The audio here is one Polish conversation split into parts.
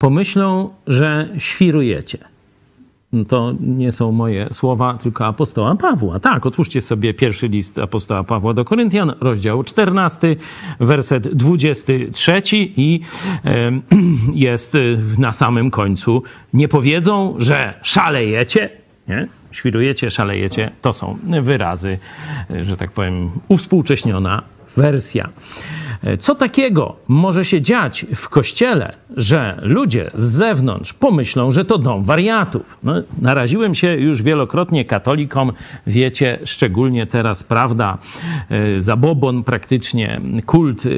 pomyślą, że świrujecie. No to nie są moje słowa, tylko apostoła Pawła. Tak, otwórzcie sobie pierwszy list apostoła Pawła do Koryntian, rozdział 14, werset 23 i jest na samym końcu. Nie powiedzą, że szalejecie, nie? Świrujecie, szalejecie. To są wyrazy, że tak powiem, uwspółcześniona wersja. Co takiego może się dziać w kościele, że ludzie z zewnątrz pomyślą, że to dom wariatów? No, naraziłem się już wielokrotnie katolikom, wiecie, szczególnie teraz, prawda, e, zabobon praktycznie, kult e,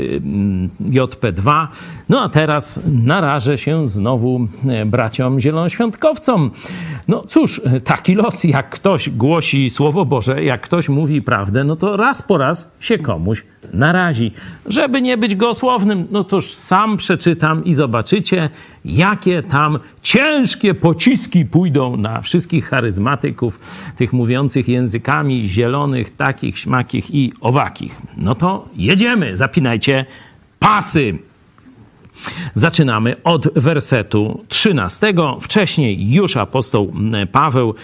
JP2. No a teraz narażę się znowu e, braciom zielonoświątkowcom. No cóż, taki los, jak ktoś głosi Słowo Boże, jak ktoś mówi prawdę, no to raz po raz się komuś narazi. Żeby nie być gosłownym, no toż sam przeczytam i zobaczycie, jakie tam ciężkie pociski pójdą na wszystkich charyzmatyków, tych mówiących językami zielonych, takich, śmakich i owakich. No to jedziemy, zapinajcie pasy. Zaczynamy od wersetu 13. Wcześniej już apostoł Paweł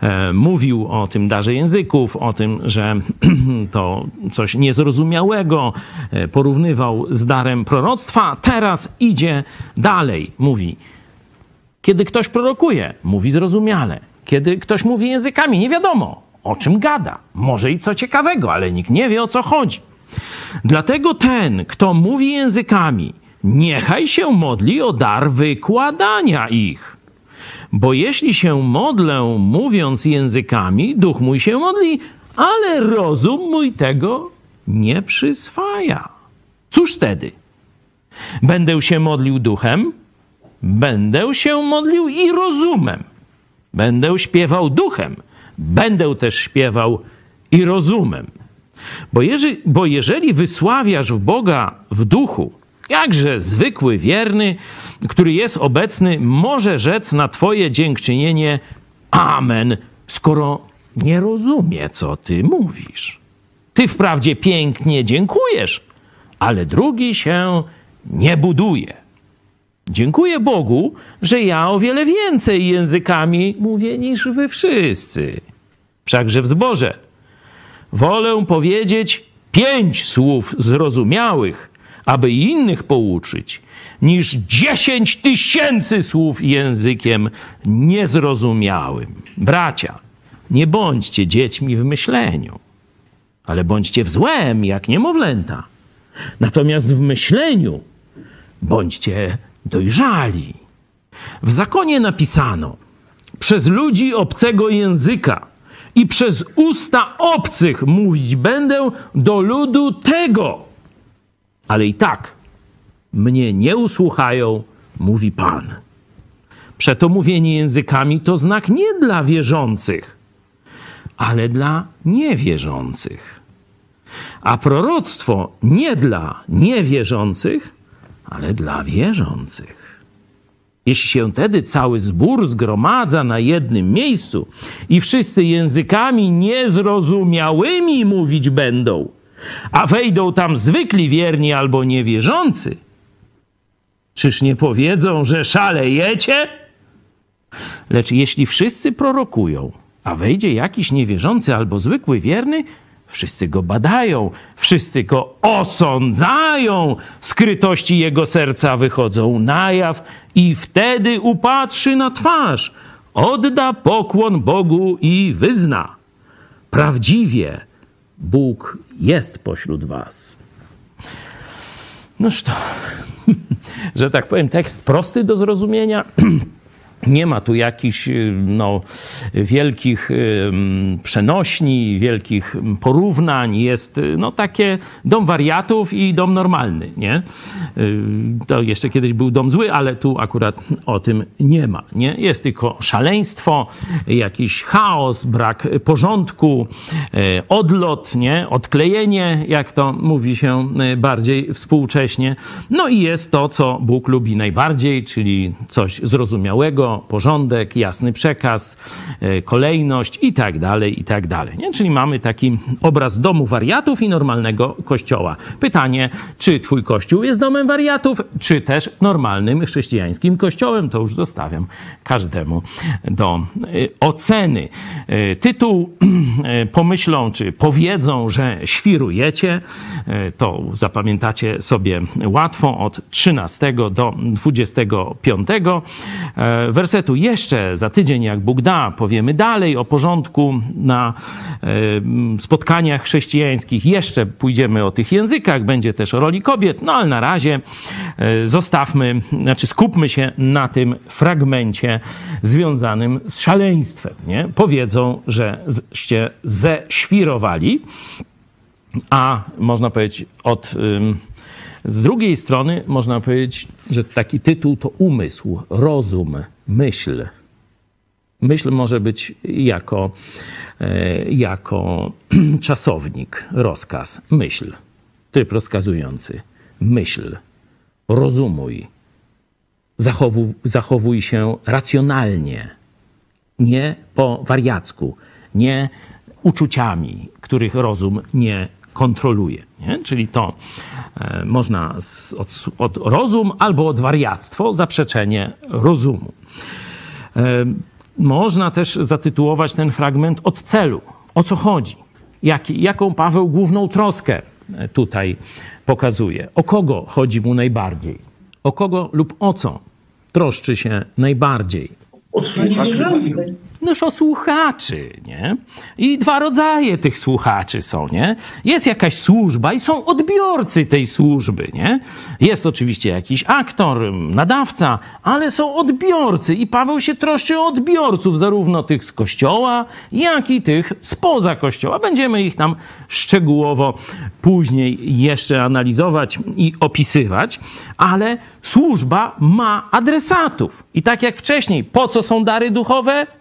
e, mówił o tym darze języków, o tym, że to coś niezrozumiałego e, porównywał z darem proroctwa. Teraz idzie dalej, mówi. Kiedy ktoś prorokuje, mówi zrozumiale. Kiedy ktoś mówi językami, nie wiadomo o czym gada. Może i co ciekawego, ale nikt nie wie o co chodzi. Dlatego ten, kto mówi językami, niechaj się modli o dar wykładania ich. Bo jeśli się modlę mówiąc językami, duch mój się modli, ale rozum mój tego nie przyswaja. Cóż wtedy? Będę się modlił duchem, będę się modlił i rozumem. Będę śpiewał duchem, będę też śpiewał i rozumem. Bo, bo jeżeli wysławiasz w Boga w duchu, Jakże zwykły wierny, który jest obecny, może rzec na Twoje dziękczynienie Amen, skoro nie rozumie, co Ty mówisz. Ty wprawdzie pięknie dziękujesz, ale drugi się nie buduje. Dziękuję Bogu, że ja o wiele więcej językami mówię niż wy wszyscy. Wszakże w zborze wolę powiedzieć pięć słów zrozumiałych, aby innych pouczyć, niż dziesięć tysięcy słów językiem niezrozumiałym. Bracia, nie bądźcie dziećmi w myśleniu, ale bądźcie w złem, jak niemowlęta. Natomiast w myśleniu bądźcie dojrzali. W zakonie napisano: Przez ludzi obcego języka i przez usta obcych mówić będę do ludu tego ale i tak mnie nie usłuchają, mówi Pan. Przeto mówienie językami to znak nie dla wierzących, ale dla niewierzących. A proroctwo nie dla niewierzących, ale dla wierzących. Jeśli się wtedy cały zbór zgromadza na jednym miejscu i wszyscy językami niezrozumiałymi mówić będą, a wejdą tam zwykli wierni albo niewierzący, czyż nie powiedzą, że szalejecie? Lecz jeśli wszyscy prorokują, a wejdzie jakiś niewierzący albo zwykły wierny, wszyscy go badają, wszyscy go osądzają, skrytości jego serca wychodzą na jaw i wtedy upatrzy na twarz, odda pokłon Bogu i wyzna. Prawdziwie Bóg jest pośród was. Noż to, że tak powiem, tekst prosty do zrozumienia. Nie ma tu jakichś y, no, wielkich y, przenośni, wielkich porównań. Jest y, no, takie dom wariatów i dom normalny. Nie? To jeszcze kiedyś był dom zły, ale tu akurat o tym nie ma. Nie? Jest tylko szaleństwo, jakiś chaos, brak porządku, odlot, nie? odklejenie, jak to mówi się bardziej współcześnie. No i jest to, co Bóg lubi najbardziej, czyli coś zrozumiałego, porządek, jasny przekaz, e, kolejność i tak dalej, i tak dalej. Nie? Czyli mamy taki obraz domu wariatów i normalnego kościoła. Pytanie, czy twój kościół jest domem wariatów, czy też normalnym chrześcijańskim kościołem? To już zostawiam każdemu do e, oceny. E, tytuł pomyślą, czy powiedzą, że świrujecie, to zapamiętacie sobie łatwo od 13 do 25 e, wersetu. Jeszcze za tydzień, jak Bóg da, powiemy dalej o porządku na spotkaniach chrześcijańskich. Jeszcze pójdziemy o tych językach, będzie też o roli kobiet, no ale na razie e, zostawmy, znaczy skupmy się na tym fragmencie związanym z szaleństwem. Nie? Powiedzą, żeście ześwirowali, a można powiedzieć od z drugiej strony można powiedzieć, że taki tytuł to umysł, rozum, myśl. Myśl może być jako, e, jako czasownik, rozkaz, myśl, tryb rozkazujący. Myśl, rozumuj, zachowuj, zachowuj się racjonalnie, nie po wariacku, nie uczuciami, których rozum nie kontroluje. Nie? Czyli to e, można od, od rozum albo od wariactwo, zaprzeczenie rozumu. Można też zatytułować ten fragment od celu. O co chodzi? Jaki, jaką Paweł główną troskę e, tutaj pokazuje? O kogo chodzi mu najbardziej? O kogo lub o co troszczy się najbardziej? O słuchaczy. Noż o słuchaczy, nie? I dwa rodzaje tych słuchaczy są, nie? Jest jakaś służba i są odbiorcy tej służby, nie? Jest oczywiście jakiś aktor, nadawca, ale są odbiorcy i Paweł się troszczy o odbiorców, zarówno tych z kościoła, jak i tych spoza kościoła. Będziemy ich tam szczegółowo później jeszcze analizować i opisywać, ale służba ma adresatów. I tak jak wcześniej, po co są dary duchowe?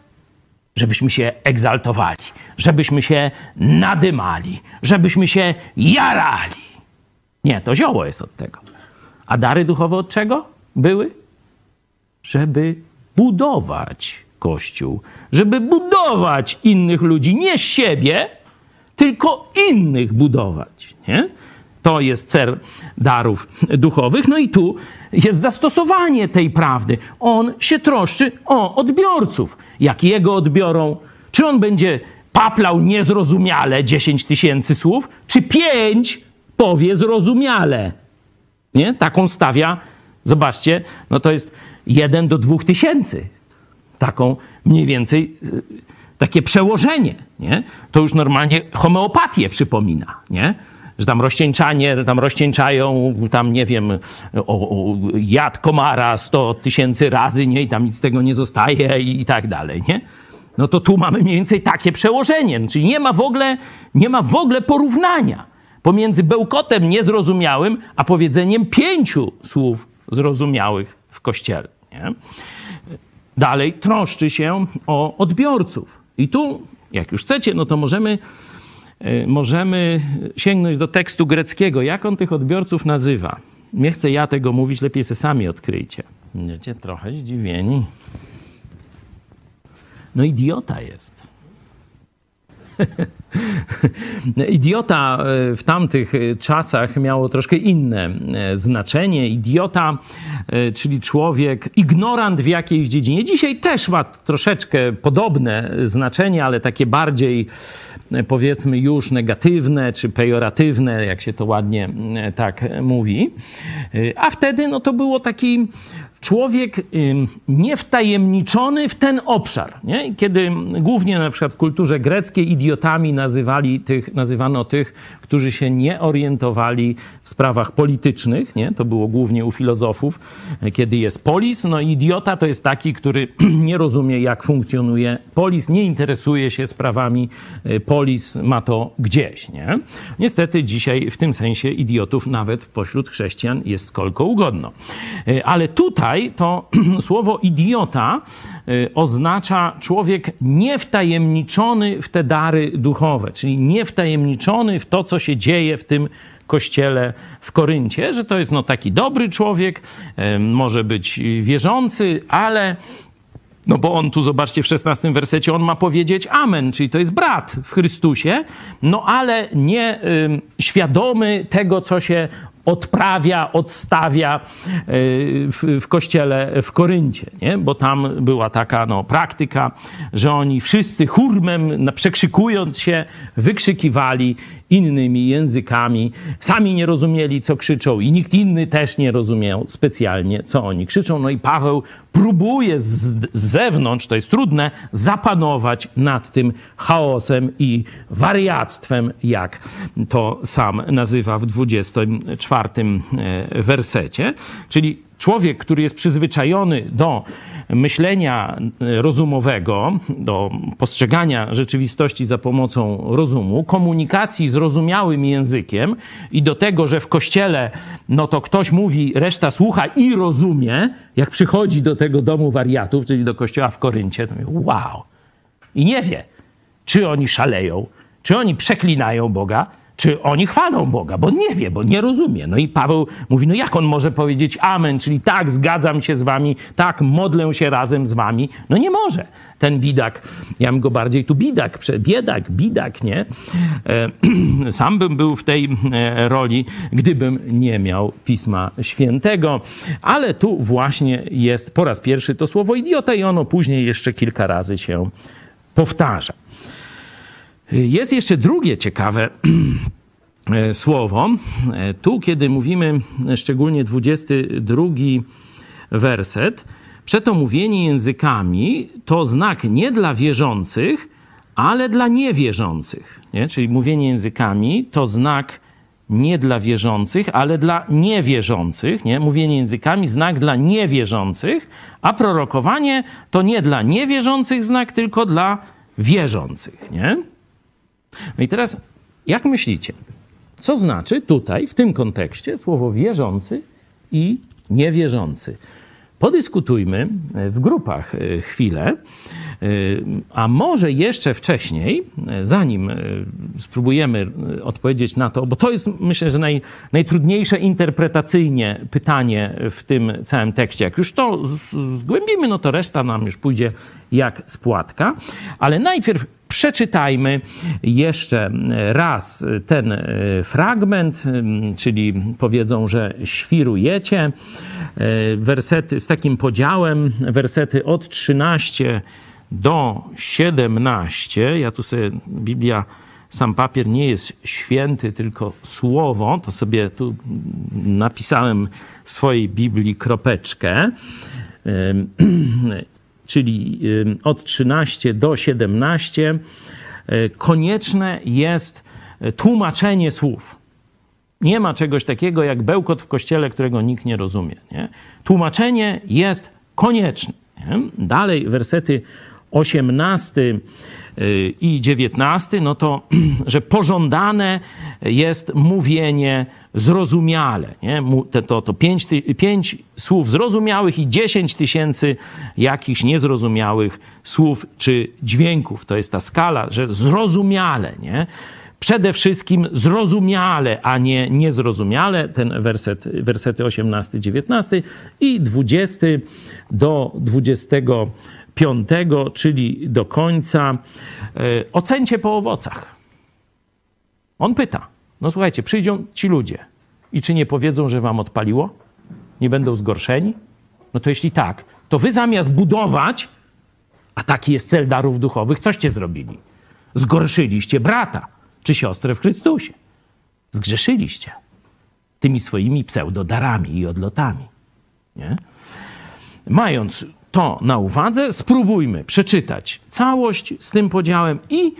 Żebyśmy się egzaltowali, żebyśmy się nadymali, żebyśmy się jarali. Nie, to zioło jest od tego. A dary duchowe od czego były? Żeby budować Kościół, żeby budować innych ludzi, nie siebie, tylko innych budować. Nie? To jest cel darów duchowych. No i tu jest zastosowanie tej prawdy. On się troszczy o odbiorców. Jak jego odbiorą? Czy on będzie paplał niezrozumiale 10 tysięcy słów, czy 5 powie zrozumiale? Nie? Taką stawia, zobaczcie, no to jest 1 do 2 tysięcy. Taką mniej więcej y, takie przełożenie, nie? To już normalnie homeopatię przypomina, nie? Że tam rozcieńczanie, tam rozcieńczają, tam nie wiem, o, o jad komara 100 tysięcy razy, nie? I tam nic z tego nie zostaje i, i tak dalej, nie? No to tu mamy mniej więcej takie przełożenie. Czyli nie ma w ogóle, nie ma w ogóle porównania pomiędzy bełkotem niezrozumiałym, a powiedzeniem pięciu słów zrozumiałych w kościele. Nie? Dalej troszczy się o odbiorców. I tu, jak już chcecie, no to możemy możemy sięgnąć do tekstu greckiego. Jak on tych odbiorców nazywa? Nie chcę ja tego mówić, lepiej se sami odkryjcie. Będziecie trochę zdziwieni. No idiota jest. Idiota e, w tamtych czasach miało troszkę inne znaczenie. Idiota, czyli człowiek, ignorant w jakiejś dziedzinie. Dzisiaj też ma troszeczkę podobne znaczenie, ale takie bardziej powiedzmy już negatywne czy pejoratywne, jak się to ładnie e, tak mówi. E, a wtedy no, to było taki człowiek niewtajemniczony w ten obszar. Nie? Kiedy głównie na przykład w kulturze greckiej idiotami nazywali tych, nazywano tych, którzy się nie orientowali w sprawach politycznych, nie? to było głównie u filozofów, kiedy jest polis, no idiota to jest taki, który nie rozumie jak funkcjonuje polis, nie interesuje się sprawami y, polis, ma to gdzieś. Nie? Niestety dzisiaj w tym sensie idiotów nawet pośród chrześcijan jest skolko ugodno. Y, ale tutaj to słowo idiota y, oznacza człowiek niewtajemniczony w te dary duchowe, czyli niewtajemniczony w to, co się dzieje w tym kościele w Koryncie, że to jest no taki dobry człowiek, może być wierzący, ale No bo on tu, zobaczcie, w szesnastym wersecie, on ma powiedzieć amen, czyli to jest brat w Chrystusie, no ale nie y, świadomy tego, co się odprawia, odstawia e, w, w kościele w Koryncie, nie? bo tam była taka no, praktyka, że oni wszyscy hurmem, przekrzykując się, wykrzykiwali innymi językami. Sami nie rozumieli, co krzyczą, i nikt inny też nie rozumiał specjalnie, co oni krzyczą. No i Paweł próbuje z, zewnątrz, to jest trudne, zapanować nad tym chaosem i wariactwem, jak to sam nazywa w 24 e, wersecie. Czyli człowiek, który jest przyzwyczajony do myślenia e, rozumowego, do postrzegania rzeczywistości za pomocą rozumu, komunikacji zrozumiałym językiem i do tego, że w kościele no to ktoś mówi, reszta słucha i rozumie, jak przychodzi do tego domu wariatów, czyli do kościoła w Koryncie, to mówi, wow. I nie wie, czy oni szaleją, czy oni przeklinają Boga, czy oni chwalą Boga, bo nie wie, bo nie rozumie. No i Paweł mówi, no jak on może powiedzieć amen, czyli tak, zgadzam się z wami, tak, modlę się razem z wami. No nie może. Ten bidak, ja bym go bardziej tu bidak, biedak, bidak, nie? E, sam bym był w tej e, roli, gdybym nie miał Pisma Świętego. Ale tu właśnie jest po raz pierwszy to słowo idiota i ono później jeszcze kilka razy się powtarza. Jest jeszcze drugie ciekawe e, słowo. E, tu, kiedy mówimy szczególnie 22 werset, przeto mówienie językami to znak nie dla wierzących, ale dla niewierzących. Nie? Czyli mówienie językami to znak nie dla wierzących, ale dla niewierzących. Nie? Mówienie językami znak dla niewierzących, a prorokowanie to nie dla niewierzących znak, tylko dla wierzących. Nie? No i teraz, jak myślicie, co znaczy tutaj, w tym kontekście, słowo wierzący i niewierzący? Podyskutujmy w grupach e, chwilę, e, a może jeszcze wcześniej, e, zanim spróbujemy odpowiedzieć na to, bo to jest myślę, że naj, najtrudniejsze interpretacyjnie pytanie w tym całym tekście. Jak już to zgłębimy, no to reszta nam już pójdzie jak spłatka. Ale najpierw Przeczytajmy jeszcze raz ten e, fragment, czyli powiedzą, że świrujecie. E, wersety z takim podziałem, wersety od 13 do 17. Ja tu sobie Biblia sam papier nie jest święty, tylko słowo. To sobie tu napisałem w swojej Biblii kropeczkę czyli od 13 do 17, e, konieczne jest e, tłumaczenie słów. Nie ma czegoś takiego jak bełkot w kościele, którego nikt nie rozumie. Nie? Tłumaczenie jest konieczne. Nie? Dalej, wersety 18 y, i 19, no to, że pożądane jest mówienie zrozumiale. Nie? To, to pięć, pięć słów zrozumiałych i dziesięć tysięcy jakichś niezrozumiałych słów czy dźwięków. To jest ta skala, że zrozumiale. Nie? Przede wszystkim zrozumiale, a nie niezrozumiale. Ten werset, wersety 18, 19 i 20 do 25 piątego, czyli do końca. E, ocencie po owocach. On pyta. No słuchajcie, przyjdą ci ludzie i czy nie powiedzą, że wam odpaliło? Nie będą zgorszeni? No to jeśli tak, to wy zamiast budować, a taki jest cel darów duchowych, coście zrobili? Zgorszyliście brata czy siostrę w Chrystusie. Zgrzeszyliście tymi swoimi pseudodarami i odlotami. Nie? Mając to na uwadze, spróbujmy przeczytać całość z tym podziałem i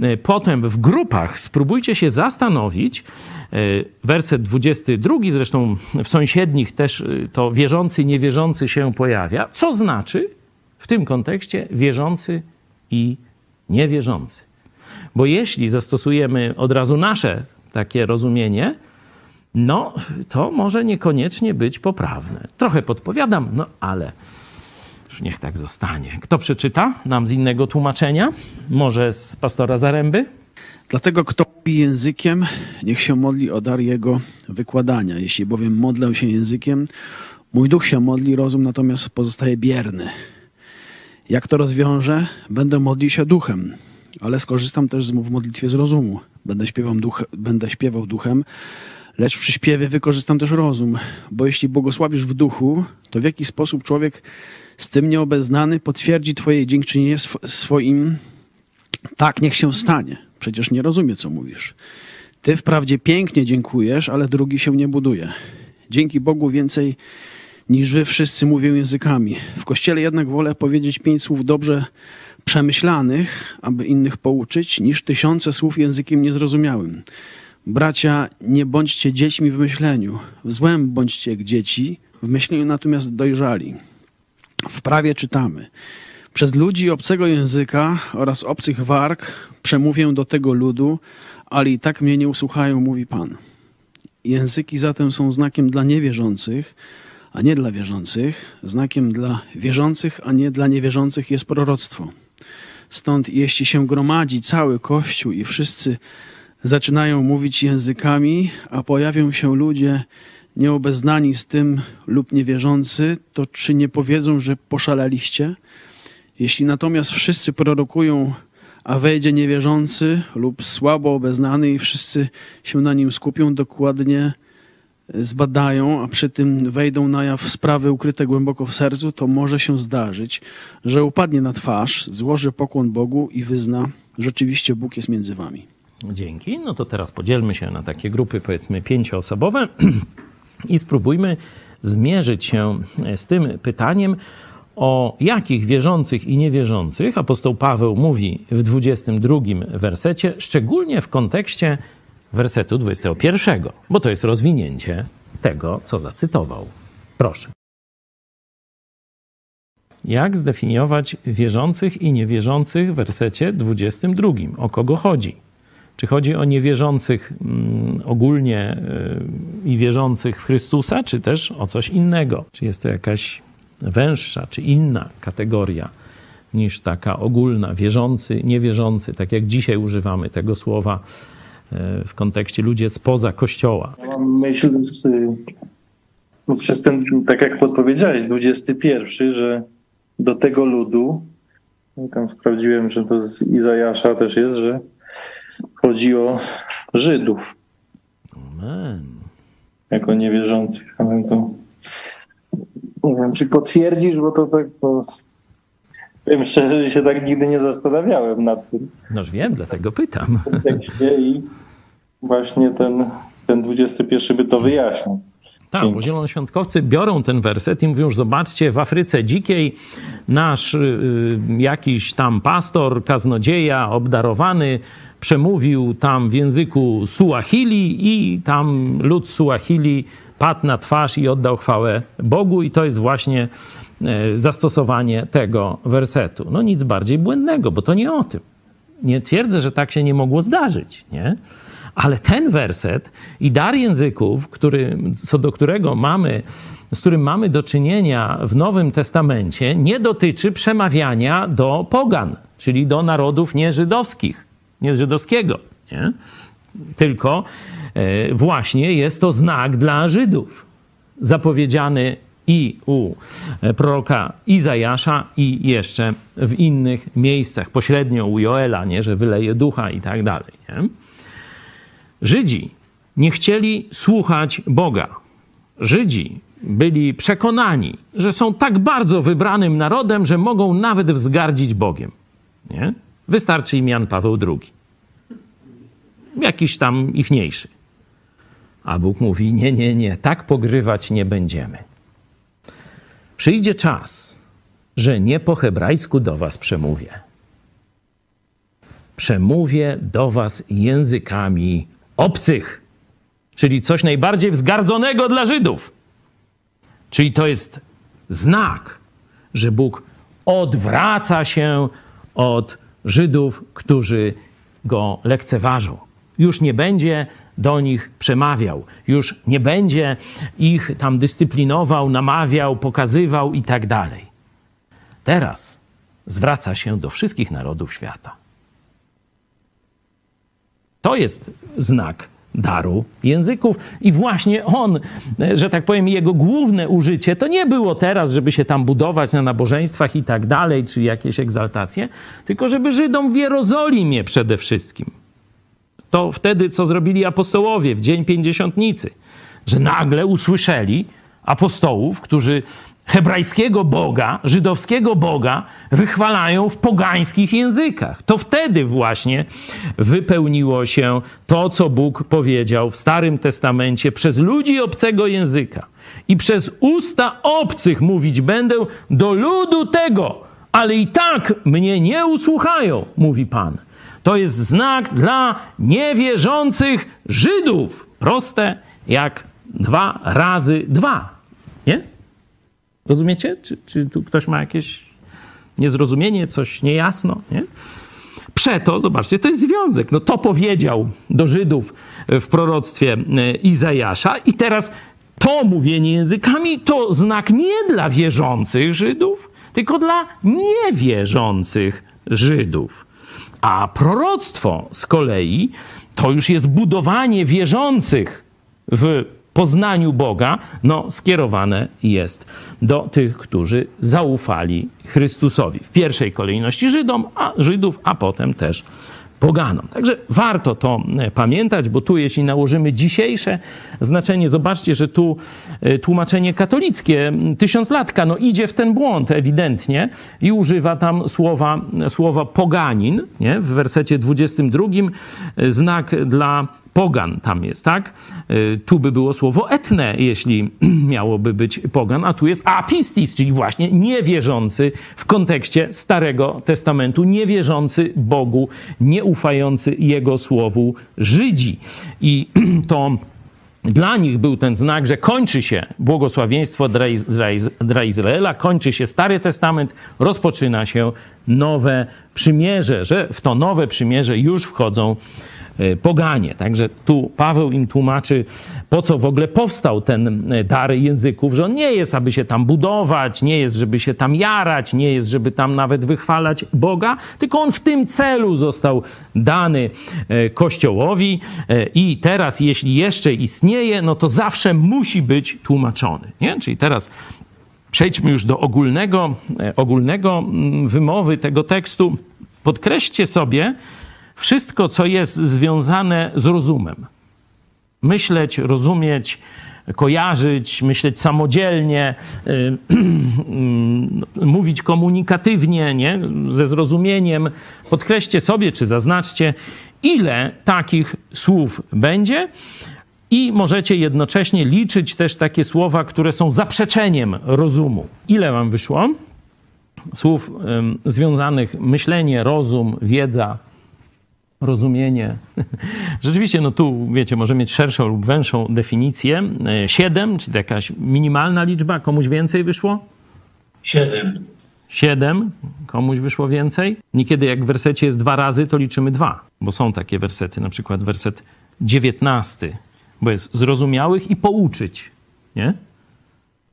e, potem w grupach spróbujcie się zastanowić. E, werset 22, zresztą w sąsiednich też e, to wierzący, niewierzący się pojawia. Co znaczy w tym kontekście wierzący i niewierzący? Bo jeśli zastosujemy od razu nasze takie rozumienie, no to może niekoniecznie być poprawne. Trochę podpowiadam, no ale niech tak zostanie. Kto przeczyta nam z innego tłumaczenia? Może z pastora Zaręby? Dlatego kto mówi językiem, niech się modli o dar jego wykładania. Jeśli bowiem modlę się językiem, mój duch się modli, rozum natomiast pozostaje bierny. Jak to rozwiążę? Będę modlił się duchem, ale skorzystam też w modlitwie z rozumu. Będę śpiewał, duch, będę śpiewał duchem, lecz przy śpiewie wykorzystam też rozum, bo jeśli błogosławisz w duchu, to w jaki sposób człowiek z tym nieobeznany potwierdzi twoje dziękczynienie sw- swoim tak niech się stanie. Przecież nie rozumie, co mówisz. Ty wprawdzie pięknie dziękujesz, ale drugi się nie buduje. Dzięki Bogu więcej niż wy wszyscy mówią językami. W kościele jednak wolę powiedzieć pięć słów dobrze przemyślanych, aby innych pouczyć, niż tysiące słów językiem niezrozumiałym. Bracia, nie bądźcie dziećmi w myśleniu. W złem bądźcie jak dzieci, w myśleniu natomiast dojrzali. W prawie czytamy. Przez ludzi obcego języka oraz obcych warg przemówię do tego ludu, ale i tak mnie nie usłuchają, mówi Pan. Języki zatem są znakiem dla niewierzących, a nie dla wierzących. Znakiem dla wierzących, a nie dla niewierzących jest proroctwo. Stąd jeśli się gromadzi cały Kościół i wszyscy zaczynają mówić językami, a pojawią się ludzie nieobeznani z tym lub niewierzący, to czy nie powiedzą, że poszaleliście? Jeśli natomiast wszyscy prorokują, a wejdzie niewierzący lub słabo obeznany i wszyscy się na nim skupią, dokładnie zbadają, a przy tym wejdą na jaw sprawy ukryte głęboko w sercu, to może się zdarzyć, że upadnie na twarz, złoży pokłon Bogu i wyzna, rzeczywiście Bóg jest między wami. Dzięki. No to teraz podzielmy się na takie grupy, powiedzmy, pięcioosobowe i spróbujmy zmierzyć się z tym pytaniem, o jakich wierzących i niewierzących apostoł Paweł mówi w 22 wersecie, szczególnie w kontekście wersetu 21, bo to jest rozwinięcie tego, co zacytował. Proszę. Jak zdefiniować wierzących i niewierzących w wersecie 22? O kogo chodzi? Czy chodzi o niewierzących mm, ogólnie y, i wierzących w Chrystusa, czy też o coś innego? Czy jest to jakaś węższa czy inna kategoria niż taka ogólna, wierzący, niewierzący, tak jak dzisiaj używamy tego słowa e, w kontekście ludzie spoza kościoła. Ja mam myśl no przez ten, tak jak podpowiedziałeś, 21, że do tego ludu, i tam sprawdziłem, że to z Izajasza też jest, że chodzi o Żydów Amen. jako niewierzących, ale to nie wiem, czy potwierdzisz, bo to tak, to, powiem szczerze, że się tak nigdy nie zastanawiałem nad tym Noż wiem, dlatego pytam. i właśnie ten, ten 21 by to wyjaśnił. Tak, bo zielonoświątkowcy biorą ten werset i mówią, że zobaczcie, w Afryce dzikiej nasz y, jakiś tam pastor, kaznodzieja, obdarowany, przemówił tam w języku Suahili i tam lud Suahili padł na twarz i oddał chwałę Bogu i to jest właśnie e, zastosowanie tego wersetu. No nic bardziej błędnego, bo to nie o tym. Nie twierdzę, że tak się nie mogło zdarzyć, nie? Ale ten werset i dar języków, który, co do którego mamy, z którym mamy do czynienia w Nowym Testamencie, nie dotyczy przemawiania do pogan, czyli do narodów nieżydowskich, nie żydowskiego, nie? tylko e, właśnie jest to znak dla Żydów, zapowiedziany i u proroka Izajasza i jeszcze w innych miejscach, pośrednio u Joela, nie, że wyleje ducha i tak dalej. Nie? Żydzi nie chcieli słuchać Boga. Żydzi byli przekonani, że są tak bardzo wybranym narodem, że mogą nawet wzgardzić Bogiem. Nie? Wystarczy im Jan Paweł II. Jakiś tam ichniejszy. A Bóg mówi: Nie, nie, nie, tak pogrywać nie będziemy. Przyjdzie czas, że nie po hebrajsku do Was przemówię. Przemówię do Was językami obcych, czyli coś najbardziej wzgardzonego dla Żydów. Czyli to jest znak, że Bóg odwraca się od Żydów, którzy go lekceważą. Już nie będzie do nich przemawiał, już nie będzie ich tam dyscyplinował, namawiał, pokazywał i tak dalej. Teraz zwraca się do wszystkich narodów świata. To jest znak daru języków. I właśnie on, że tak powiem, jego główne użycie to nie było teraz, żeby się tam budować na nabożeństwach i tak dalej, czy jakieś egzaltacje, tylko żeby Żydom w Jerozolimie przede wszystkim. To wtedy, co zrobili apostołowie w Dzień Pięćdziesiątnicy, że nagle usłyszeli apostołów, którzy hebrajskiego Boga, żydowskiego Boga wychwalają w pogańskich językach. To wtedy właśnie wypełniło się to, co Bóg powiedział w Starym Testamencie przez ludzi obcego języka. I przez usta obcych mówić będę do ludu tego, ale i tak mnie nie usłuchają, mówi Pan. To jest znak dla niewierzących Żydów. Proste jak dwa razy dwa. Nie? Rozumiecie? Czy, czy tu ktoś ma jakieś niezrozumienie, coś niejasno? Nie? Przeto, zobaczcie, to jest związek. No to powiedział do Żydów w proroctwie e, Izajasza i teraz to mówienie językami to znak nie dla wierzących Żydów, tylko dla niewierzących Żydów. A proroctwo z kolei to już jest budowanie wierzących w poznaniu Boga, no skierowane jest do tych, którzy zaufali Chrystusowi. W pierwszej kolejności Żydom, a Żydów, a potem też poganom. Także warto to e, pamiętać, bo tu jeśli nałożymy dzisiejsze znaczenie, zobaczcie, że tu e, tłumaczenie katolickie, tysiąclatka, no idzie w ten błąd ewidentnie i używa tam słowa, słowa poganin, nie? w wersecie 22, e, znak dla pogan tam jest, tak? Y, tu by było słowo etne, jeśli miałoby być pogan, a tu jest apistis, czyli właśnie niewierzący w kontekście Starego Testamentu, niewierzący Bogu, nieufający Jego słowu Żydzi. I to dla nich był ten znak, że kończy się błogosławieństwo dla Izraela, kończy się Stary Testament, rozpoczyna się nowe przymierze, że w to nowe przymierze już wchodzą poganie. Także tu Paweł im tłumaczy, po co w ogóle powstał ten e, dar języków, że on nie jest, aby się tam budować, nie jest, żeby się tam jarać, nie jest, żeby tam nawet wychwalać Boga, tylko on w tym celu został dany e, Kościołowi i teraz, jeśli jeszcze istnieje, no to zawsze musi być tłumaczony. Nie? Czyli teraz przejdźmy już do ogólnego, ogólnego mm, wymowy tego tekstu. Podkreślcie sobie, wszystko, co jest związane z rozumem. Myśleć, rozumieć, kojarzyć, myśleć samodzielnie, yy, mówić komunikatywnie, nie? ze zrozumieniem. Podkreślcie sobie, czy zaznaczcie, ile takich słów będzie. I możecie jednocześnie liczyć też takie słowa, które są zaprzeczeniem rozumu. Ile wam wyszło? Słów związanych myślenie, rozum, wiedza, rozumienie. Rzeczywiście, no tu, wiecie, może mieć szerszą lub węższą definicję. E, siedem, czyli jakaś minimalna liczba, komuś więcej wyszło? Siedem. Siedem, komuś wyszło więcej. Niekiedy jak w wersecie jest dwa razy, to liczymy dwa, bo są takie wersety, na przykład werset dziewiętnasty, bo jest zrozumiałych i pouczyć, nie?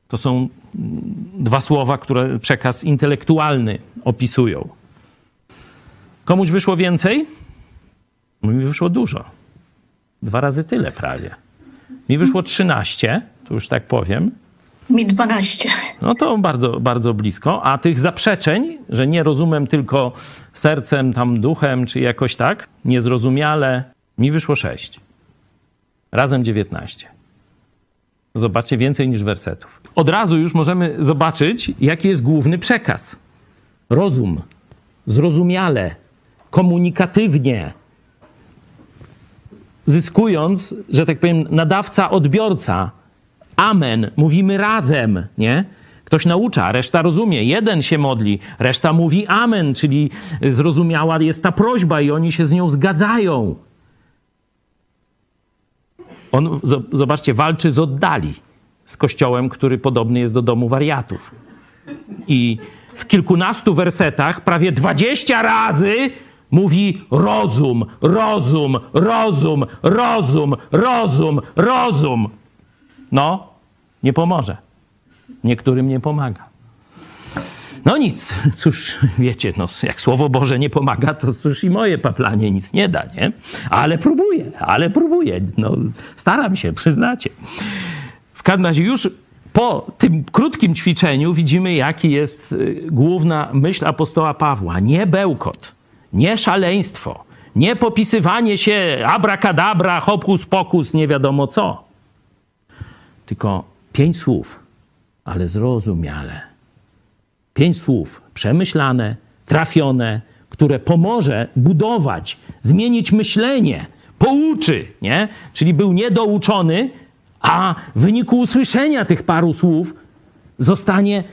To są dwa słowa, które przekaz intelektualny opisują. Komuś wyszło więcej? Mi wyszło dużo. Dwa razy tyle prawie. Mi wyszło 13, to już tak powiem. Mi 12. No to bardzo, bardzo blisko. A tych zaprzeczeń, że nie rozumiem tylko sercem, tam duchem, czy jakoś tak, niezrozumiale, mi wyszło 6. Razem 19. Zobaczcie, więcej niż wersetów. Od razu już możemy zobaczyć, jaki jest główny przekaz. Rozum, zrozumiale, komunikatywnie, zyskując, że tak powiem, nadawca, odbiorca. Amen, mówimy razem, nie? Ktoś naucza, reszta rozumie. Jeden się modli, reszta mówi amen, czyli zrozumiała jest ta prośba i oni się z nią zgadzają. On, zobaczcie, walczy z oddali, z kościołem, który podobny jest do domu wariatów. I w kilkunastu wersetach prawie dwadzieścia razy Mówi rozum, rozum, rozum, rozum, rozum, rozum. No, nie pomoże. Niektórym nie pomaga. No nic, cóż, wiecie, no, jak Słowo Boże nie pomaga, to cóż i moje paplanie nic nie da, nie? Ale próbuję, ale próbuję, no, staram się, przyznacie. W każdym razie już po tym krótkim ćwiczeniu widzimy, jaki jest y, główna myśl apostoła Pawła. Nie bełkot, nie szaleństwo, nie popisywanie się abracadabra, hokus pokus, nie wiadomo co. Tylko pięć słów, ale zrozumiale. Pięć słów przemyślane, trafione, które pomoże budować, zmienić myślenie, pouczy, nie? Czyli był niedouczony, a w wyniku usłyszenia tych paru słów zostanie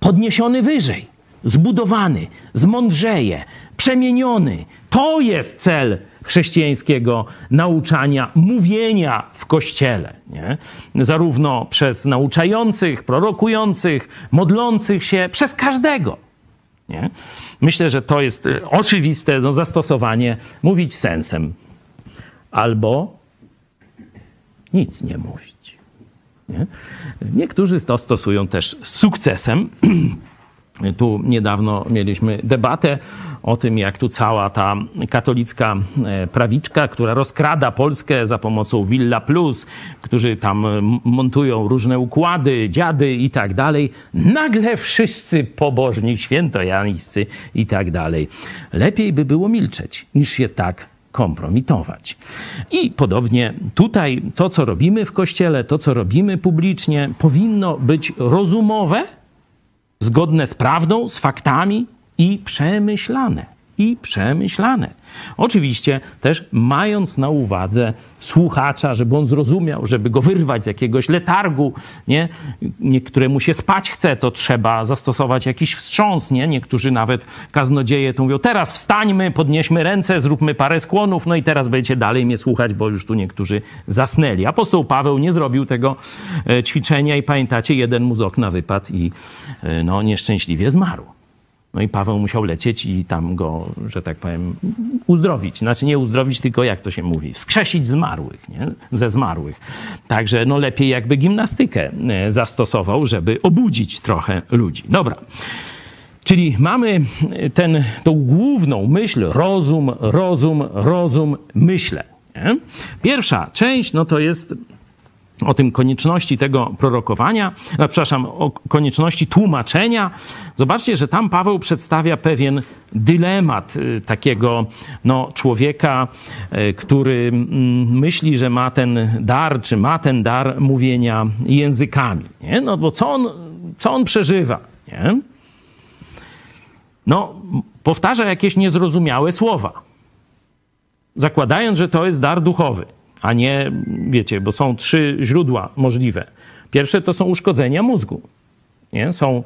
podniesiony wyżej, zbudowany, zmądrzeje, przemieniony. To jest cel chrześcijańskiego nauczania, mówienia w kościele. Nie? Zarówno przez nauczających, prorokujących, modlących się, przez każdego. Nie? Myślę, że to jest e, oczywiste no, zastosowanie mówić sensem albo nic nie mówić. Nie? Niektórzy to stosują też z sukcesem. Tu niedawno mieliśmy debatę o tym, jak tu cała ta katolicka e, prawiczka, która rozkrada Polskę za pomocą Villa Plus, którzy tam montują różne układy, dziady i tak dalej, nagle wszyscy pobożni, świętojańscy i tak dalej. Lepiej by było milczeć, niż się tak kompromitować. I podobnie tutaj to, co robimy w kościele, to, co robimy publicznie, powinno być rozumowe, zgodne z prawdą, z faktami i przemyślane i przemyślane. Oczywiście też mając na uwadze słuchacza, żeby on zrozumiał, żeby go wyrwać z jakiegoś letargu, nie? Niektóremu się spać chce, to trzeba zastosować jakiś wstrząs, nie? Niektórzy nawet kaznodzieje to mówią, teraz wstańmy, podnieśmy ręce, zróbmy parę skłonów, no i teraz będziecie dalej mnie słuchać, bo już tu niektórzy zasnęli. Apostoł Paweł nie zrobił tego e, ćwiczenia i pamiętacie, jeden mu z okna wypadł i e, no, nieszczęśliwie zmarł. No i Paweł musiał lecieć i tam go, że tak powiem, uzdrowić. Znaczy nie uzdrowić, tylko jak to się mówi, wskrzesić zmarłych, nie? ze zmarłych. Także no lepiej jakby gimnastykę e, zastosował, żeby obudzić trochę ludzi. Dobra. Czyli mamy ten, tą główną myśl, rozum, rozum, rozum, myślę. Nie? Pierwsza część, no to jest o tym konieczności tego prorokowania, a, przepraszam, o konieczności tłumaczenia. Zobaczcie, że tam Paweł przedstawia pewien dylemat y, takiego no, człowieka, y, który mm, myśli, że ma ten dar, czy ma ten dar mówienia językami. Nie? No bo co on, co on przeżywa? Nie? No, powtarza jakieś niezrozumiałe słowa, zakładając, że to jest dar duchowy a nie, wiecie, bo są trzy źródła możliwe. Pierwsze to są uszkodzenia mózgu. Nie? Są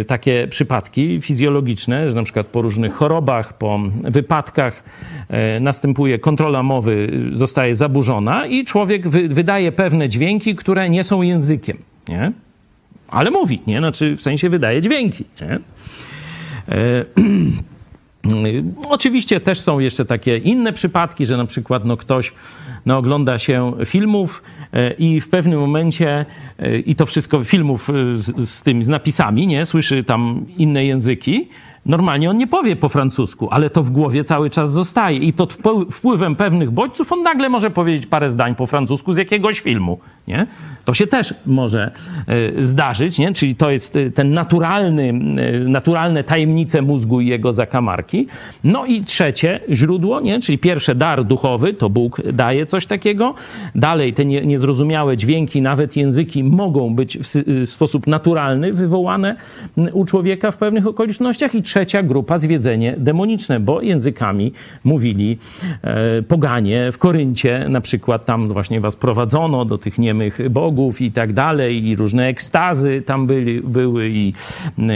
y, takie przypadki fizjologiczne, że na przykład po różnych chorobach, po wypadkach y, następuje kontrola mowy, zostaje zaburzona i człowiek wy, wydaje pewne dźwięki, które nie są językiem. Nie? Ale mówi, nie? Znaczy w sensie wydaje dźwięki. Nie? Y, Oczywiście też są jeszcze takie inne przypadki, że na przykład no, ktoś no, ogląda się filmów e, i w pewnym momencie, e, i to wszystko filmów e, z, z tymi z napisami, nie, słyszy tam inne języki, Normalnie on nie powie po francusku, ale to w głowie cały czas zostaje i pod wpływem pewnych bodźców on nagle może powiedzieć parę zdań po francusku z jakiegoś filmu. Nie? To się też może e, zdarzyć, nie? czyli to jest e, ten naturalny, e, naturalne tajemnice mózgu i jego zakamarki. No i trzecie źródło, nie? czyli pierwsze dar duchowy, to Bóg daje coś takiego. Dalej te nie, niezrozumiałe dźwięki, nawet języki mogą być w, w sposób naturalny wywołane u człowieka w pewnych okolicznościach i trzecia grupa zwiedzenie demoniczne, bo językami mówili e, poganie w Koryncie, na przykład tam właśnie was prowadzono do tych niemych bogów i tak dalej, i różne ekstazy tam byli, były, i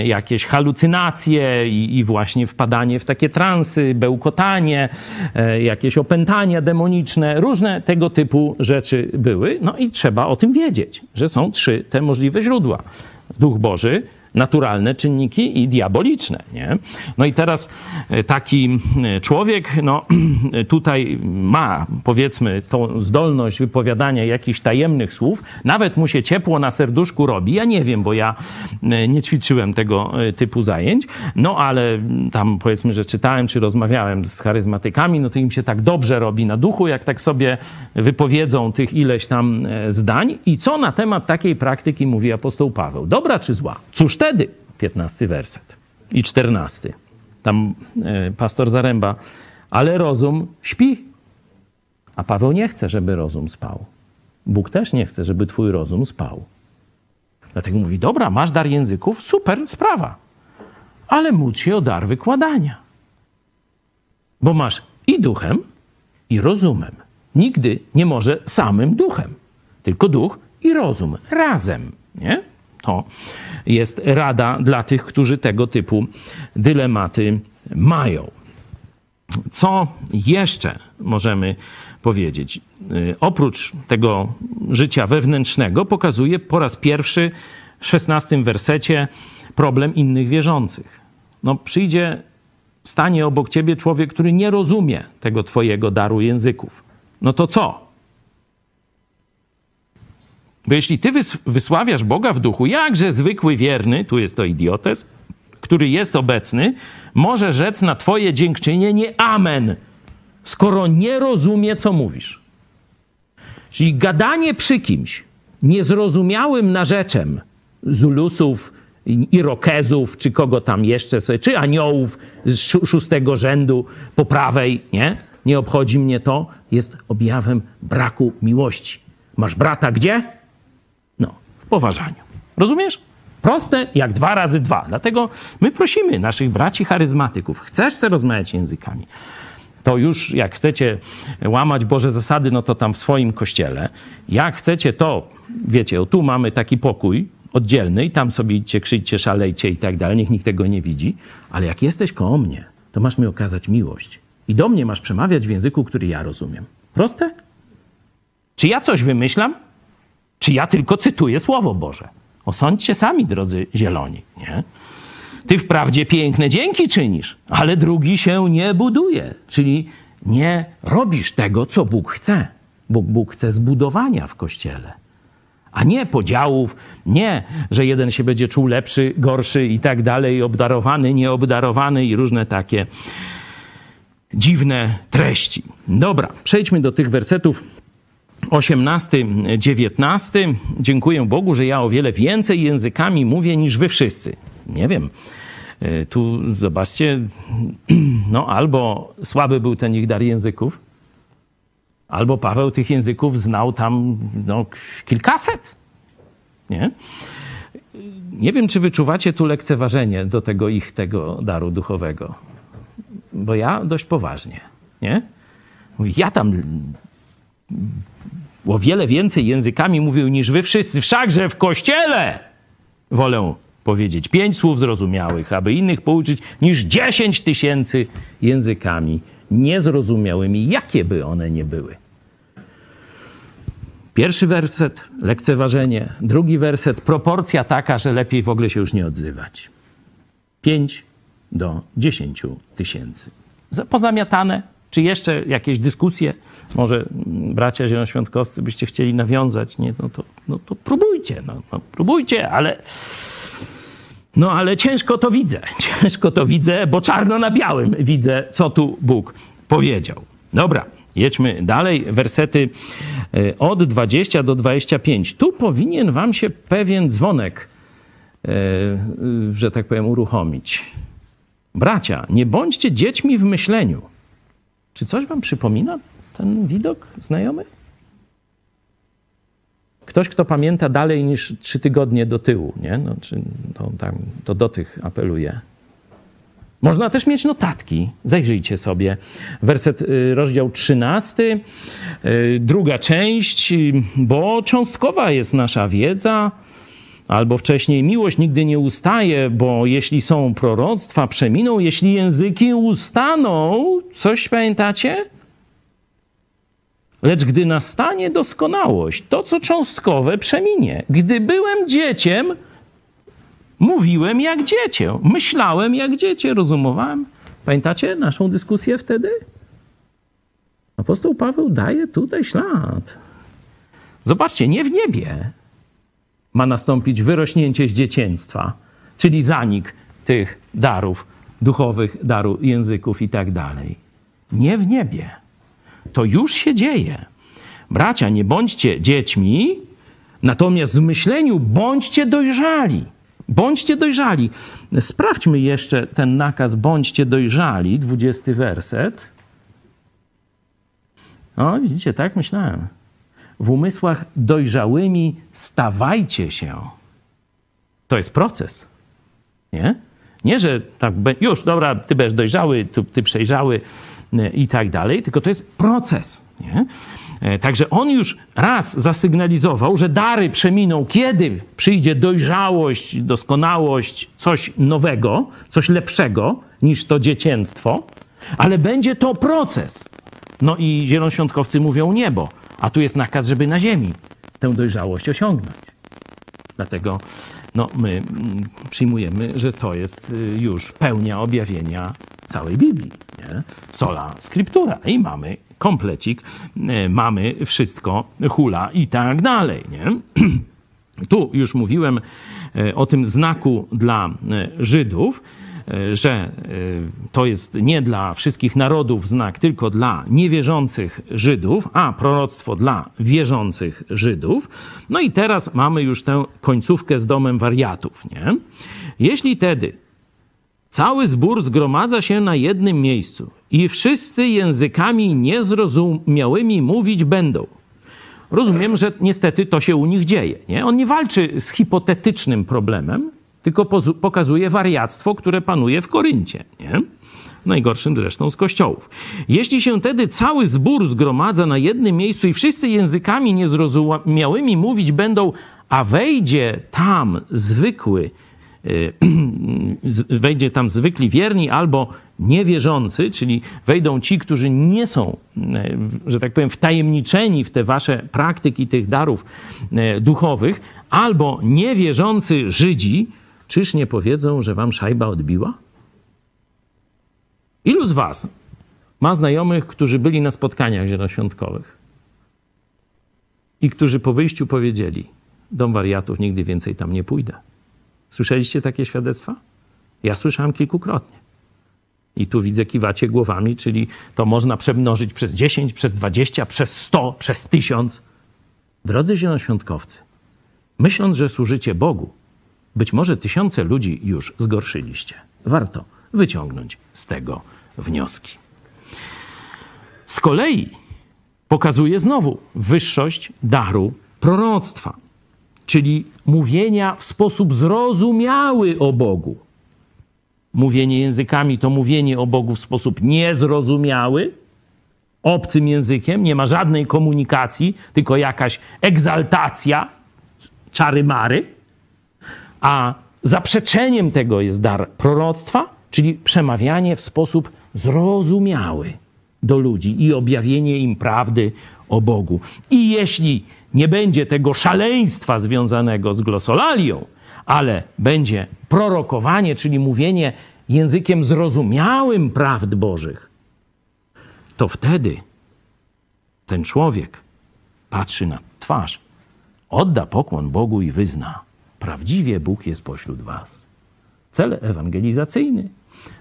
jakieś halucynacje, i, i właśnie wpadanie w takie transy, bełkotanie, e, jakieś opętania demoniczne, różne tego typu rzeczy były. No i trzeba o tym wiedzieć, że są trzy te możliwe źródła. Duch Boży, naturalne czynniki i diaboliczne. Nie? No i teraz e, taki e, człowiek no, tutaj ma, powiedzmy, tą zdolność wypowiadania jakichś tajemnych słów, nawet mu się ciepło na serduszku robi. Ja nie wiem, bo ja e, nie ćwiczyłem tego typu zajęć, no ale tam powiedzmy, że czytałem czy rozmawiałem z charyzmatykami, no to im się tak dobrze robi na duchu, jak tak sobie wypowiedzą tych ileś tam zdań. I co na temat takiej praktyki mówi apostoł Paweł? Dobra czy zła? Cóż wtedy? 15 werset i 14. Tam e, pastor Zaręba, ale rozum śpi. A Paweł nie chce, żeby rozum spał. Bóg też nie chce, żeby twój rozum spał. Dlatego mówi: Dobra, masz dar języków, super sprawa, ale módl się o dar wykładania. Bo masz i duchem, i rozumem. Nigdy nie może samym duchem, tylko duch i rozum razem. Nie? To jest rada dla tych, którzy tego typu dylematy mają. Co jeszcze możemy powiedzieć? Y, oprócz tego życia wewnętrznego, pokazuje po raz pierwszy w szesnastym wersecie problem innych wierzących. No, przyjdzie, stanie obok ciebie człowiek, który nie rozumie tego twojego daru języków. No to co? Bo jeśli ty wysławiasz Boga w duchu, jakże zwykły wierny, tu jest to idiotes, który jest obecny, może rzec na twoje dziękczynienie amen, skoro nie rozumie, co mówisz. Czyli gadanie przy kimś niezrozumiałym narzeczem Zulusów, Irokezów, czy kogo tam jeszcze sobie, czy aniołów z szóstego rzędu po prawej, nie? Nie obchodzi mnie to, jest objawem braku miłości. Masz brata gdzie? Poważaniu. Rozumiesz? Proste jak dwa razy dwa. Dlatego my prosimy naszych braci charyzmatyków, chcesz sobie rozmawiać językami, to już jak chcecie łamać Boże zasady, no to tam w swoim kościele. Jak chcecie to, wiecie, o tu mamy taki pokój oddzielny i tam sobie idźcie, krzyczcie, szalejcie i tak dalej, niech nikt tego nie widzi. Ale jak jesteś koło mnie, to masz mi okazać miłość. I do mnie masz przemawiać w języku, który ja rozumiem. Proste? Czy ja coś wymyślam? Czy ja tylko cytuję Słowo Boże? Osądźcie sami, drodzy zieloni, nie? Ty wprawdzie piękne dzięki czynisz, ale drugi się nie buduje. Czyli nie robisz tego, co Bóg chce. Bóg chce zbudowania w kościele, a nie podziałów, nie, że jeden się będzie czuł lepszy, gorszy i tak dalej, obdarowany, nieobdarowany i różne takie dziwne treści. Dobra, przejdźmy do tych wersetów 18, 19. Dziękuję Bogu, że ja o wiele więcej językami mówię niż wy wszyscy. Nie wiem. E, tu zobaczcie, no albo słaby był ten ich dar języków, albo Paweł tych języków znał tam no, kilkaset. Nie? Nie wiem, czy wyczuwacie tu lekceważenie do tego ich tego daru duchowego. Bo ja dość poważnie, nie? Ja tam o wiele więcej językami mówił niż wy wszyscy, wszakże w kościele wolę powiedzieć pięć słów zrozumiałych, aby innych pouczyć, niż dziesięć tysięcy językami niezrozumiałymi, jakie by one nie były. Pierwszy werset lekceważenie, drugi werset proporcja taka, że lepiej w ogóle się już nie odzywać. Pięć do dziesięciu tysięcy. Pozamiatane, czy jeszcze jakieś dyskusje, może bracia zielonoświątkowcy byście chcieli nawiązać, nie? No, to, no to próbujcie, no, no, próbujcie, ale... No ale ciężko to widzę, ciężko to widzę, bo czarno na białym widzę, co tu Bóg powiedział. Dobra, jedźmy dalej, wersety e, od 20 do 25. Tu powinien wam się pewien dzwonek, e, że tak powiem, uruchomić. Bracia, nie bądźcie dziećmi w myśleniu czy coś wam przypomina ten widok znajomy? Ktoś, kto pamięta dalej niż trzy tygodnie do tyłu, nie? No, czy to, tam, to do tych apeluje. Można też mieć notatki. Zajrzyjcie sobie. Werset, y, rozdział 13, y, druga część, bo cząstkowa jest nasza wiedza, albo wcześniej miłość nigdy nie ustaje, bo jeśli są proroctwa, przeminą, jeśli języki ustaną, coś pamiętacie? Lecz gdy nastanie doskonałość, to co cząstkowe przeminie. Gdy byłem dzieciem, Mówiłem jak dziecię, myślałem jak dziecię, rozumowałem. Pamiętacie naszą dyskusję wtedy? Apostoł Paweł daje tutaj ślad. Zobaczcie, nie w niebie ma nastąpić wyrośnięcie z dzieciństwa, czyli zanik tych darów duchowych, daru języków i tak dalej. Nie w niebie. To już się dzieje. Bracia, nie bądźcie dziećmi, natomiast w myśleniu bądźcie dojrzali. Bądźcie dojrzali. Sprawdźmy jeszcze ten nakaz bądźcie dojrzali, dwudziesty werset. O, widzicie, tak myślałem. W umysłach dojrzałymi stawajcie się. To jest proces. Nie? Nie, że tak, już, dobra, ty będziesz dojrzały, ty, ty przejrzały e, i tak dalej, tylko to jest proces. Nie? E, także on już raz zasygnalizował, że dary przeminą, kiedy przyjdzie dojrzałość, doskonałość, coś nowego, coś lepszego niż to dzieciństwo, ale będzie to proces. No i zielonoświątkowcy mówią niebo, a tu jest nakaz, żeby na ziemi tę dojrzałość osiągnąć. Dlatego no, my mm, przyjmujemy, że to jest y, już pełnia objawienia całej Biblii. Nie? Sola scriptura i mamy komplecik, y, mamy wszystko, hula i tak dalej. Nie? Tu już mówiłem y, o tym znaku dla Żydów, że to jest nie dla wszystkich narodów znak, tylko dla niewierzących Żydów, a proroctwo dla wierzących Żydów. No i teraz mamy już tę końcówkę z domem wariatów. Nie? Jeśli tedy cały zbór zgromadza się na jednym miejscu i wszyscy językami niezrozumiałymi mówić będą, rozumiem, że niestety to się u nich dzieje. Nie? On nie walczy z hipotetycznym problemem, tylko pokazuje wariactwo, które panuje w Koryncie. Nie? Najgorszym zresztą z kościołów. Jeśli się tedy cały zbór zgromadza na jednym miejscu i wszyscy językami niezrozumiałymi mówić będą, a wejdzie tam zwykły, y, wejdzie tam zwykli wierni albo niewierzący, czyli wejdą ci, którzy nie są, y, że tak powiem, wtajemniczeni w te wasze praktyki tych darów y, duchowych, albo niewierzący Żydzi, czyż nie powiedzą, że wam szajba odbiła? Ilu z was ma znajomych, którzy byli na spotkaniach zielonoświątkowych i którzy po wyjściu powiedzieli, dom wariatów, nigdy więcej tam nie pójdę. Słyszeliście takie świadectwa? Ja słyszałem kilkukrotnie. I tu widzę, kiwacie głowami, czyli to można przemnożyć przez 10, przez 20, przez 100, przez 1000. Drodzy zielonoświątkowcy, myśląc, że służycie Bogu, być może tysiące ludzi już zgorszyliście. Warto wyciągnąć z tego wnioski. Z kolei pokazuje znowu wyższość daru proroctwa, czyli mówienia w sposób zrozumiały o Bogu. Mówienie językami to mówienie o Bogu w sposób niezrozumiały, obcym językiem, nie ma żadnej komunikacji, tylko jakaś egzaltacja, czary mary. A zaprzeczeniem tego jest dar proroctwa, czyli przemawianie w sposób zrozumiały do ludzi i objawienie im prawdy o Bogu. I jeśli nie będzie tego szaleństwa związanego z glosolalią, ale będzie prorokowanie, czyli mówienie językiem zrozumiałym prawd Bożych, to wtedy ten człowiek patrzy na twarz, odda pokłon Bogu i wyzna: Prawdziwie Bóg jest pośród Was. Cel ewangelizacyjny,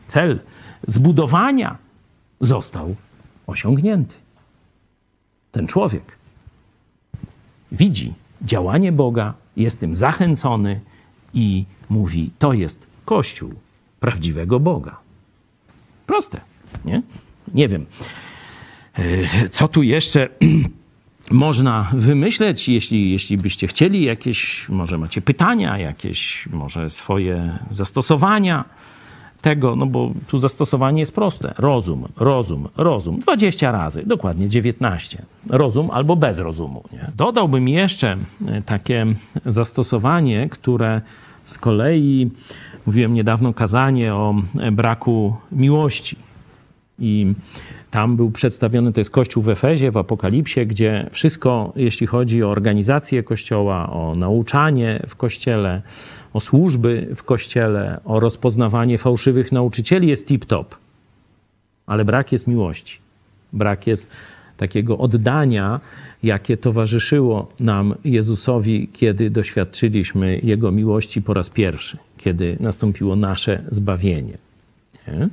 cel zbudowania został osiągnięty. Ten człowiek widzi działanie Boga, jest tym zachęcony i mówi: To jest Kościół prawdziwego Boga. Proste, nie? Nie wiem, e, co tu jeszcze można wymyśleć, jeśli, jeśli byście chcieli jakieś, może macie pytania, jakieś może swoje zastosowania tego, no bo tu zastosowanie jest proste. Rozum, rozum, rozum. 20 razy, dokładnie 19. Rozum albo bez rozumu. Nie? Dodałbym jeszcze e, takie zastosowanie, które z kolei, mówiłem niedawno kazanie o braku miłości. I tam był przedstawiony, to jest Kościół w Efezie, w Apokalipsie, gdzie wszystko, jeśli chodzi o organizację Kościoła, o nauczanie w Kościele, o służby w Kościele, o rozpoznawanie fałszywych nauczycieli jest tip-top. Ale brak jest miłości. Brak jest takiego oddania, jakie towarzyszyło nam Jezusowi, kiedy doświadczyliśmy Jego miłości po raz pierwszy, kiedy nastąpiło nasze zbawienie. Nie?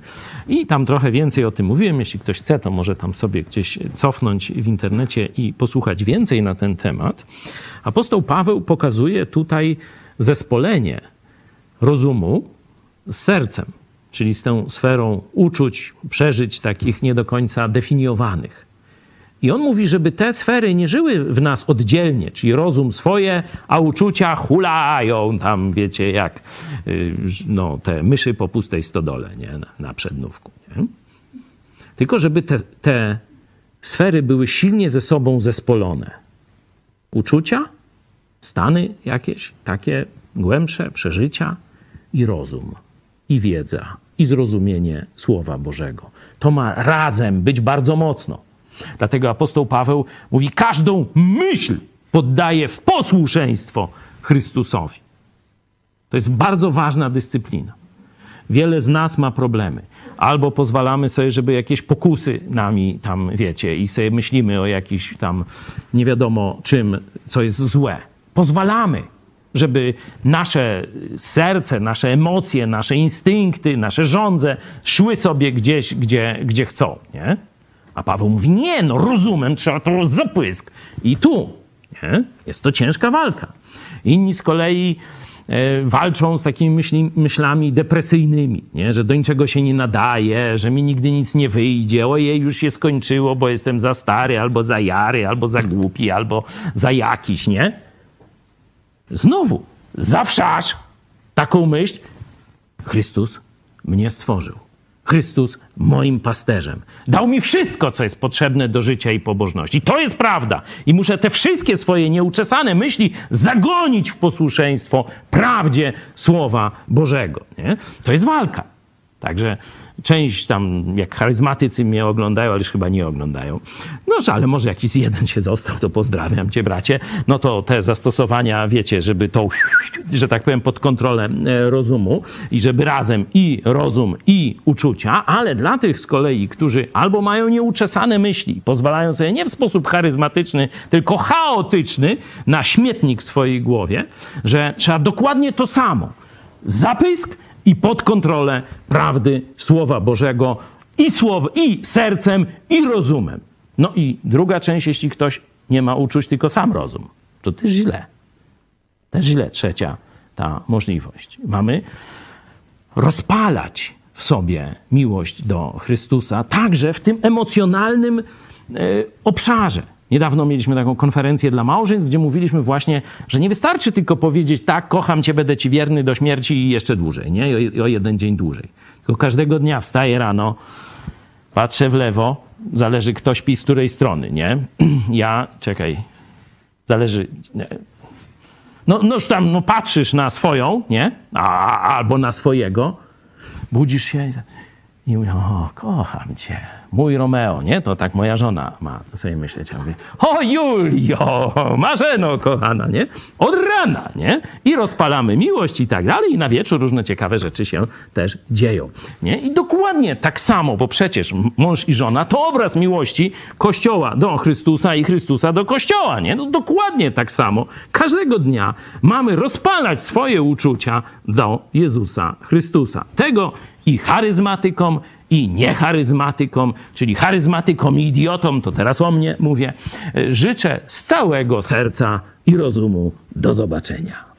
I tam trochę więcej o tym mówiłem. Jeśli ktoś chce, to może tam sobie gdzieś cofnąć w internecie i posłuchać więcej na ten temat. Apostoł Paweł pokazuje tutaj zespolenie rozumu z sercem, czyli z tą sferą uczuć, przeżyć takich nie do końca definiowanych. I on mówi, żeby te sfery nie żyły w nas oddzielnie, czyli rozum swoje, a uczucia hulają tam, wiecie, jak y, no, te myszy po pustej stodole nie? Na, przednówku. Nie? Tylko żeby te, te sfery były silnie ze sobą zespolone. Uczucia, stany jakieś, takie głębsze, przeżycia i rozum, i wiedza, i zrozumienie Słowa Bożego. To ma razem być bardzo mocno. Dlatego apostoł Paweł mówi: każdą myśl poddaje w posłuszeństwo Chrystusowi. To jest bardzo ważna dyscyplina. Wiele z nas ma problemy. Albo pozwalamy sobie, żeby jakieś pokusy nami tam, wiecie, i sobie myślimy o jakiś tam nie wiadomo czym, co jest złe. Pozwalamy, żeby nasze serce, nasze emocje, nasze instynkty, nasze żądze szły sobie gdzieś, gdzie, gdzie chcą, nie? A Paweł mówi, nie, no rozumem, trzeba to zapysk. I tu nie? jest to ciężka walka. Inni z kolei e, walczą z takimi myśli, myślami depresyjnymi, nie? że do niczego się nie nadaje, że mi nigdy nic nie wyjdzie, ojej, już się skończyło, bo jestem za stary, albo za jary, albo za głupi, albo za jakiś, nie? Znowu, zawszasz taką myśl, Chrystus mnie stworzył. Chrystus moim pasterzem. Dał mi wszystko, co jest potrzebne do życia i pobożności. To jest prawda. I muszę te wszystkie swoje nieuczesane myśli zagonić w posłuszeństwo prawdzie Słowa Bożego. Nie? To jest walka. Także część tam, jak charyzmatycy mnie oglądają, ale już chyba nie oglądają. No, ale może jakiś jeden się został, to pozdrawiam cię, bracie. No to te zastosowania, wiecie, żeby to, że tak powiem, pod kontrolę e, rozumu i żeby razem i rozum, i uczucia, ale dla tych z kolei, którzy albo mają nieuczesane myśli, pozwalają sobie nie w sposób charyzmatyczny, tylko chaotyczny na śmietnik w swojej głowie, że trzeba dokładnie to samo. Zapysk i pod kontrolę prawdy Słowa Bożego i, słow, i sercem, i rozumem. No i druga część, jeśli ktoś nie ma uczuć, tylko sam rozum, to też źle. Też źle trzecia ta możliwość. Mamy rozpalać w sobie miłość do Chrystusa, także w tym emocjonalnym e, obszarze. Niedawno mieliśmy taką konferencję dla małżeństw, gdzie mówiliśmy właśnie, że nie wystarczy tylko powiedzieć tak, kocham cię, będę ci wierny do śmierci i jeszcze dłużej, nie? O, o jeden dzień dłużej. Tylko każdego dnia wstaję rano, patrzę w lewo, zależy kto śpi z której strony, nie? Ja, czekaj, zależy... Nie. No, no już tam, no patrzysz na swoją, nie? A, albo na swojego, budzisz się i mówię, o, kocham cię mój Romeo, nie? To tak moja żona ma sobie myśleć. Ja mówię, o Julio, Marzeno kochana, nie? Od rana, nie? I rozpalamy miłość i tak dalej i na wieczór różne ciekawe rzeczy się też dzieją, nie? I dokładnie tak samo, bo przecież mąż i żona to obraz miłości Kościoła do Chrystusa i Chrystusa do Kościoła, nie? No dokładnie tak samo. Każdego dnia mamy rozpalać swoje uczucia do Jezusa Chrystusa. Tego i charyzmatykom, i niecharyzmatykom, czyli charyzmatykom i idiotom, to teraz o mnie mówię, życzę z całego serca i rozumu do zobaczenia.